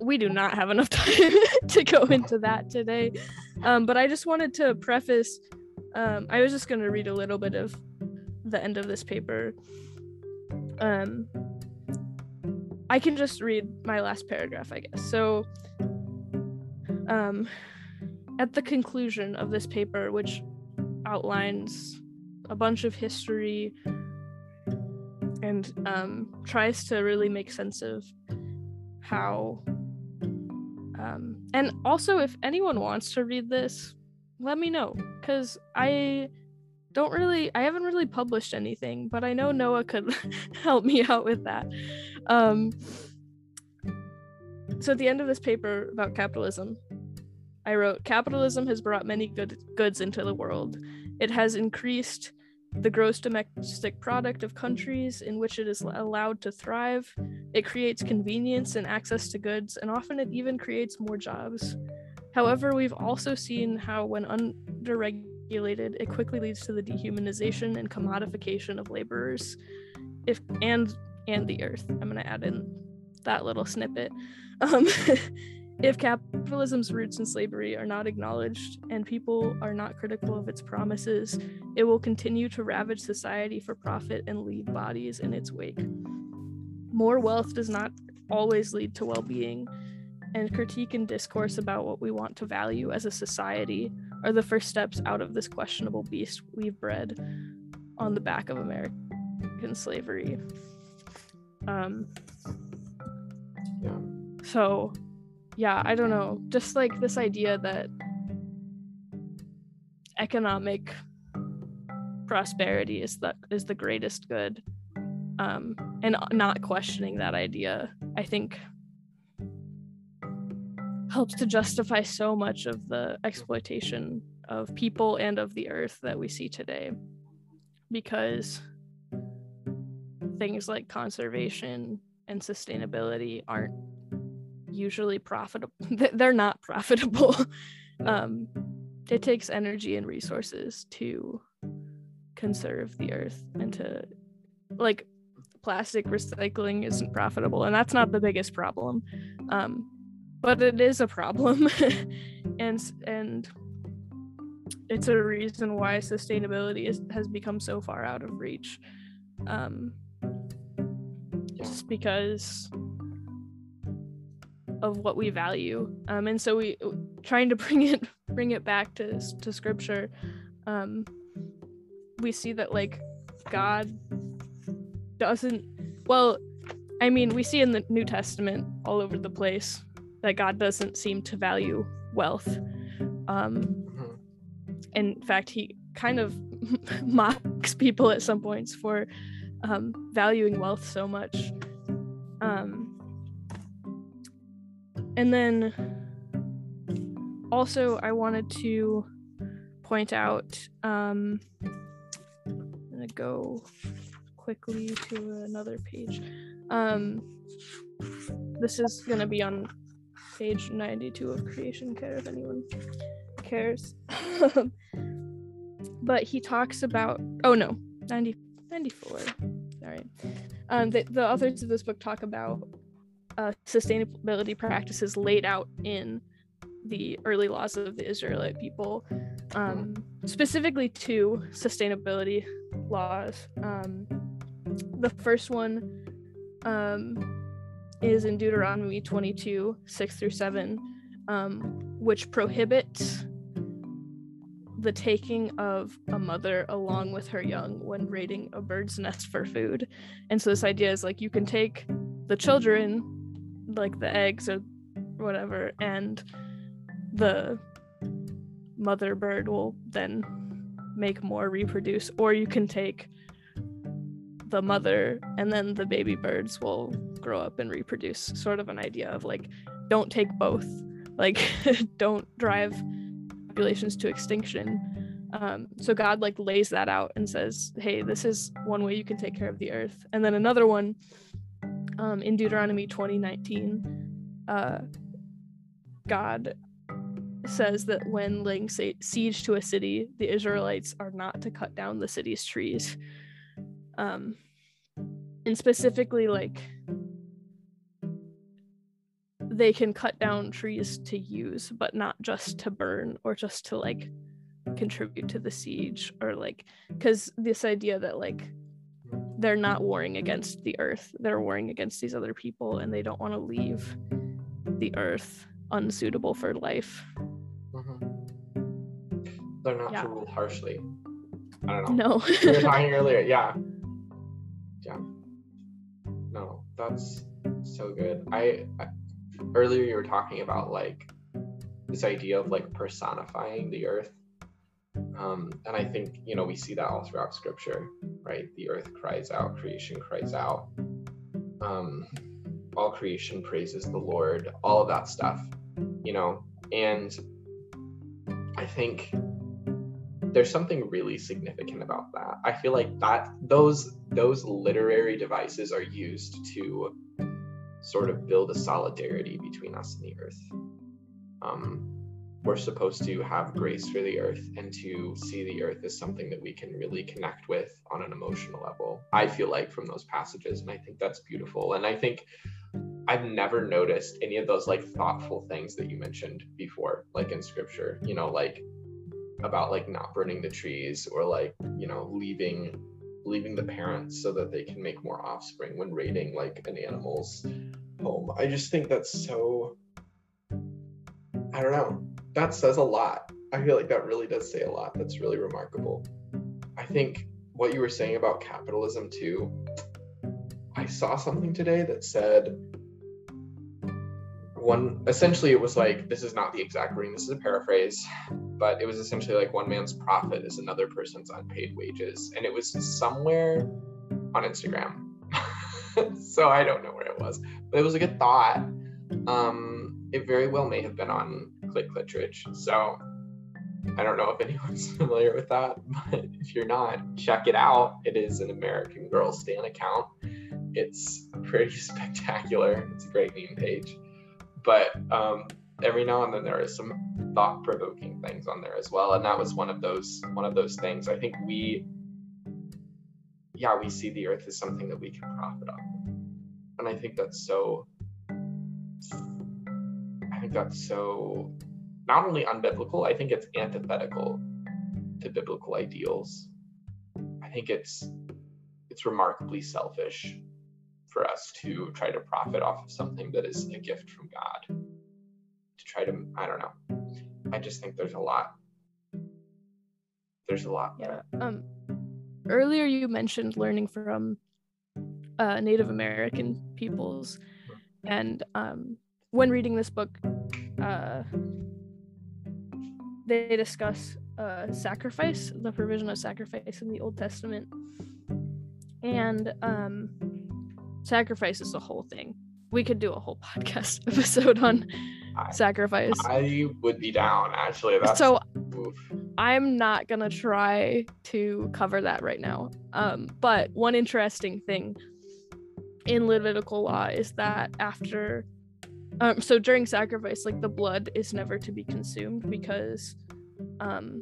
we do not have enough time to go into that today. Um, but I just wanted to preface, um, I was just going to read a little bit of the end of this paper. Um, I can just read my last paragraph, I guess. So, um, at the conclusion of this paper, which outlines a bunch of history and um, tries to really make sense of how. Um, and also, if anyone wants to read this, let me know because I don't really, I haven't really published anything, but I know Noah could help me out with that. Um, so at the end of this paper about capitalism, I wrote Capitalism has brought many good goods into the world. It has increased the gross domestic product of countries in which it is allowed to thrive. It creates convenience and access to goods, and often it even creates more jobs. However, we've also seen how, when underregulated, it quickly leads to the dehumanization and commodification of laborers, if and and the earth. I'm going to add in that little snippet. Um, if capitalism's roots in slavery are not acknowledged and people are not critical of its promises, it will continue to ravage society for profit and leave bodies in its wake. More wealth does not always lead to well being, and critique and discourse about what we want to value as a society are the first steps out of this questionable beast we've bred on the back of American slavery. Um, Yeah. so, yeah, I don't know. Just like this idea that economic prosperity is the is the greatest good, um, and not questioning that idea, I think, helps to justify so much of the exploitation of people and of the earth that we see today, because things like conservation and sustainability aren't usually profitable they're not profitable. Um, it takes energy and resources to conserve the earth and to like plastic recycling isn't profitable and that's not the biggest problem. Um, but it is a problem. And and it's a reason why sustainability is, has become so far out of reach. Um, just because of what we value. Um, and so we trying to bring it bring it back to to scripture um, we see that like god doesn't well i mean we see in the new testament all over the place that god doesn't seem to value wealth. Um, Mhm. in fact he kind of mocks people at some points for um, valuing wealth so much. Um, and then also i wanted to point out um, i'm gonna go quickly to another page. Um, this is gonna be on page 92 of creation care if anyone cares. But he talks about oh no 90 94 sorry. Um the, the authors of this book talk about uh, sustainability practices laid out in the early laws of the israelite people um, specifically two sustainability laws um, the first one um, is in deuteronomy 22 6 through 7 um, which prohibits the taking of a mother along with her young when raiding a bird's nest for food. And so this idea is like you can take the children, like the eggs or whatever, and the mother bird will then make more reproduce, or you can take the mother and then the baby birds will grow up and reproduce. Sort of an idea of like, don't take both. Like, don't drive populations to extinction. Um, so God like lays that out and says, "Hey, this is one way you can take care of the earth." And then another one um, in Deuteronomy 20:19, uh, God says that when laying siege to a city, the Israelites are not to cut down the city's trees. Um, and specifically, like they can cut down trees to use, but not just to burn or just to like contribute to the siege or like because this idea that like they're not warring against the earth, they're warring against these other people, and they don't want to leave the earth unsuitable for life. Mhm. They're not Yeah. to rule harshly. I don't know. No. we were talking earlier. Yeah. Yeah. No, that's so good. I, I earlier you were talking about like this idea of like personifying the earth. Um, and I think you know we see that all throughout scripture, right? The earth cries out, creation cries out. Um, all creation praises the Lord, all of that stuff, you know. And I think there's something really significant about that. I feel like that those those literary devices are used to sort of build a solidarity between us and the earth. Um, we're supposed to have grace for the earth and to see the earth as something that we can really connect with on an emotional level. I feel like from those passages, and I think that's beautiful. And I think I've never noticed any of those like thoughtful things that you mentioned before, like in scripture, you know, like about like not burning the trees or like, you know, leaving leaving the parents so that they can make more offspring when raiding like an animal's home. I just think that's so I don't know. That says a lot. I feel like that really does say a lot. That's really remarkable. I think what you were saying about capitalism too. I saw something today that said one essentially it was like this is not the exact wording this is a paraphrase but it was essentially like one man's profit is another person's unpaid wages and it was somewhere on instagram so i don't know where it was but it was a good thought um it very well may have been on click Kittredge so i don't know if anyone's familiar with that but if you're not check it out. It is an american girl stan account. It's pretty spectacular. It's a great meme page. But um, every now and then there is some thought-provoking things on there as well and that was one of those one of those things. I think we yeah we see the earth as something that we can profit off and i think that's so think that's so not only unbiblical i think it's antithetical to biblical ideals i think it's it's remarkably selfish for us to try to profit off of something that is a gift from God. To try to, I don't know. I just think there's a lot. There's a lot there. Yeah. Um, earlier you mentioned learning from uh, Native American peoples, and um, when reading this book, uh, they discuss uh, sacrifice, the provision of sacrifice in the Old Testament, and um, sacrifice is a whole thing. We could do a whole podcast episode on I, sacrifice. I would be down actually. That's, so oof. I'm not gonna try to cover that right now. Um, but one interesting thing in Levitical law is that after um, so during sacrifice, like the blood is never to be consumed because um,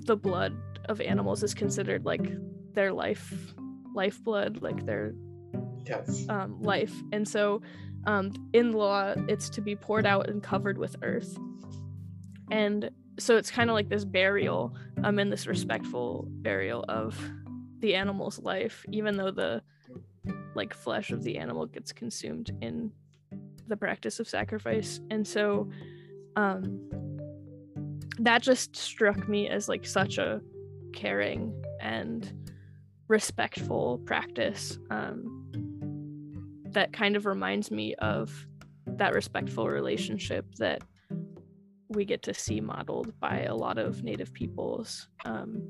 the blood of animals is considered like their life lifeblood, like their yes. um, life. And so um, in law, it's to be poured out and covered with earth. And so it's kind of like this burial, um, in this respectful burial of the animal's life, even though the like flesh of the animal gets consumed in the practice of sacrifice. And so um, that just struck me as like such a caring and respectful practice um, that kind of reminds me of that respectful relationship that we get to see modeled by a lot of native peoples um,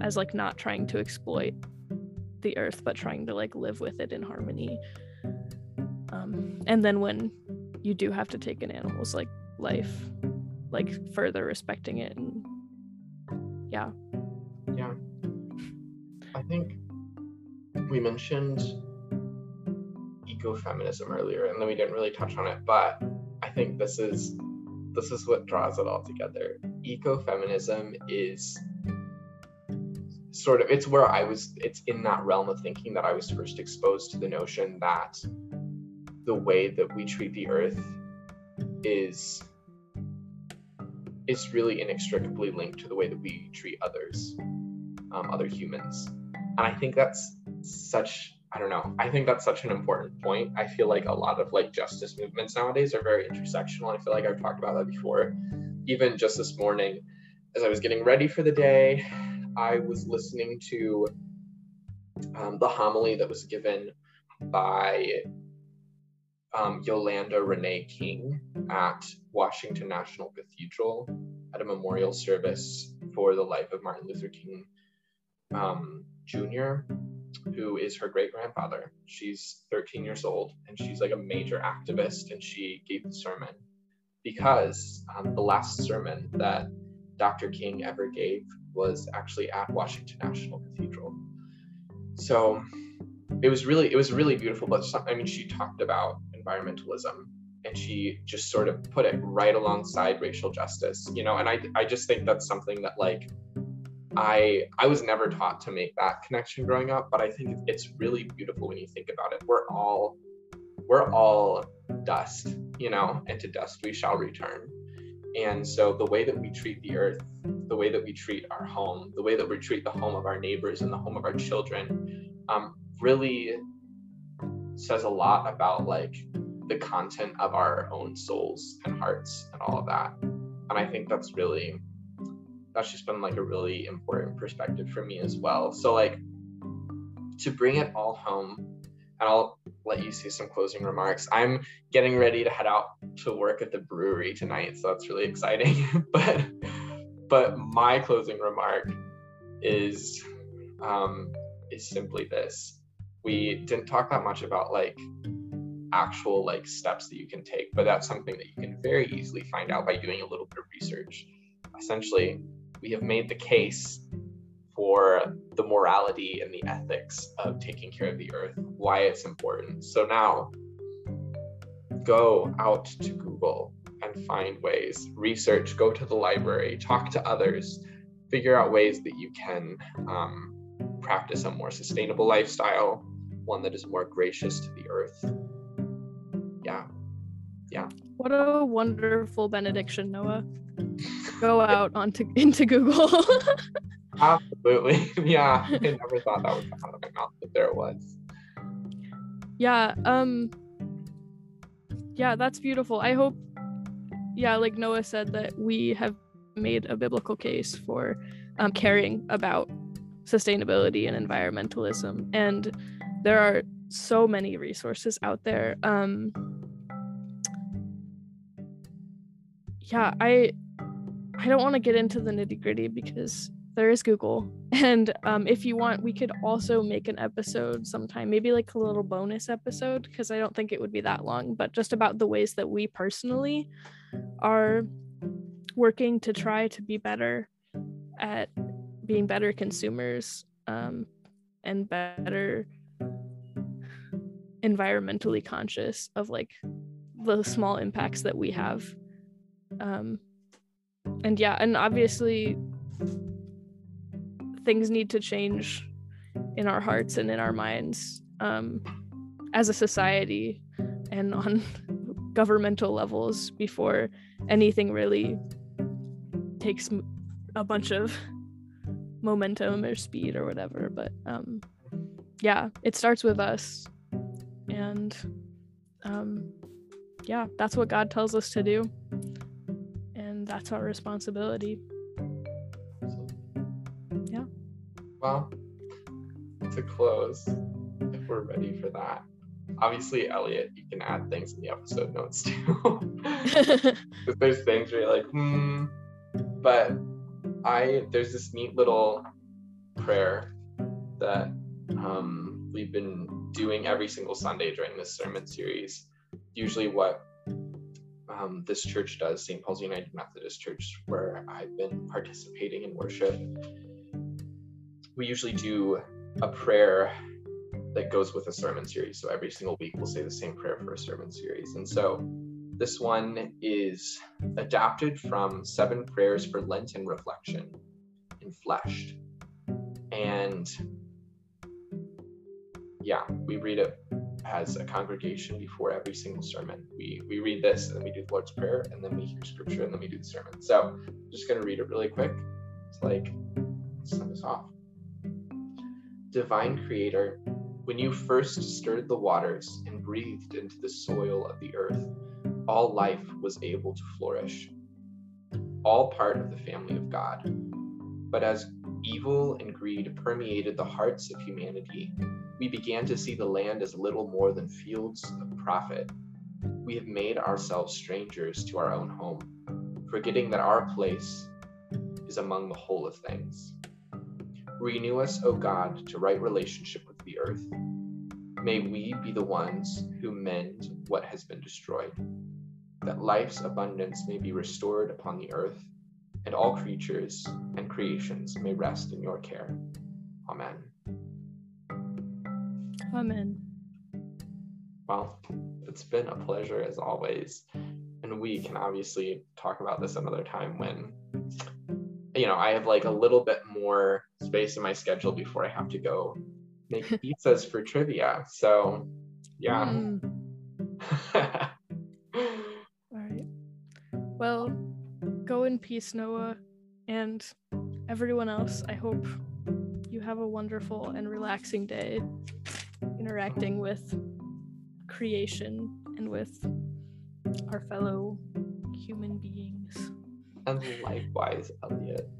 as like not trying to exploit the earth but trying to like live with it in harmony um, and then when you do have to take an animal's like life like further respecting it and yeah yeah i think we mentioned ecofeminism earlier, and then we didn't really touch on it, but I think this is this is what draws it all together. Ecofeminism is sort of it's where I was it's in that realm of thinking that I was first exposed to the notion that the way that we treat the earth is is really inextricably linked to the way that we treat others, um, other humans. And I think that's such I don't know. I think that's such an important point. I feel like a lot of like justice movements nowadays are very intersectional. I feel like I've talked about that before. Even just this morning, as I was getting ready for the day, I was listening to um, the homily that was given by um, Yolanda Renee King at Washington National Cathedral at a memorial service for the life of Martin Luther King um, Jr who is her great grandfather. She's 13 years old and she's like a major activist. And she gave the sermon because um, the last sermon that Dr. King ever gave was actually at Washington National Cathedral. So it was really it was really beautiful. But some, I mean, she talked about environmentalism and she just sort of put it right alongside racial justice, you know. And I I just think that's something that like I I was never taught to make that connection growing up, but I think it's really beautiful when you think about it. We're all we're all dust, you know, and to dust we shall return. And so the way that we treat the earth, the way that we treat our home, the way that we treat the home of our neighbors and the home of our children, um, really says a lot about like the content of our own souls and hearts and all of that. And I think that's really that's just been like a really important perspective for me as well. So like to bring it all home, and I'll let you see some closing remarks. I'm getting ready to head out to work at the brewery tonight, so that's really exciting. but but my closing remark is um, is simply this: we didn't talk that much about like actual like steps that you can take, but that's something that you can very easily find out by doing a little bit of research. Essentially, we have made the case for the morality and the ethics of taking care of the earth, why it's important. So now go out to Google and find ways, research, go to the library, talk to others, figure out ways that you can um, practice a more sustainable lifestyle, one that is more gracious to the earth. Yeah. Yeah. What a wonderful benediction, Noah. Go out onto into Google. Absolutely. Yeah. I never thought that would come out of my mouth, but there it was. Yeah. Um yeah, that's beautiful. I hope yeah, like Noah said that we have made a biblical case for um, caring about sustainability and environmentalism. And there are so many resources out there. Um yeah, I I don't want to get into the nitty gritty because there is Google. And um, if you want, we could also make an episode sometime, maybe like a little bonus episode, because I don't think it would be that long, but just about the ways that we personally are working to try to be better at being better consumers um, and better environmentally conscious of like the small impacts that we have. Um and yeah and obviously things need to change in our hearts and in our minds um, as a society and on governmental levels before anything really takes a bunch of momentum or speed or whatever. But um, yeah it starts with us and um, yeah that's what god tells us to do and that's our responsibility Yeah. well, to close, if we're ready for that, obviously, Elliot, you can add things in the episode notes too. Because there's things where you're like, hmm. But I, there's this neat little prayer that um, we've been doing every single Sunday during this sermon series. Usually, what um, this church does, St. Paul's United Methodist Church, where I've been participating in worship, we usually do a prayer that goes with a sermon series. So every single week we'll say the same prayer for a sermon series. And so this one is adapted from Seven Prayers for Lent and Reflection and Fleshed. And yeah, we read it as a congregation before every single sermon. We we read this and then we do the Lord's Prayer and then we hear scripture and then we do the sermon. So I'm just gonna read it really quick. It's like send us off divine creator, when you first stirred the waters and breathed into the soil of the earth, all life was able to flourish, all part of the family of God. But as evil and greed permeated the hearts of humanity, we began to see the land as little more than fields of profit. We have made ourselves strangers to our own home, forgetting that our place is among the whole of things. Renew us, O God, to right relationship with the earth. May we be the ones who mend what has been destroyed, that life's abundance may be restored upon the earth, and all creatures and creations may rest in your care. Amen. Amen. Well, it's been a pleasure as always. And we can obviously talk about this another time when, you know, I have like a little bit more space in my schedule before I have to go make pizzas for trivia. So, yeah. Mm. All right. Well, go in peace, Noah, and everyone else. I hope you have a wonderful and relaxing day interacting with creation and with our fellow human beings. and likewise, Elliot.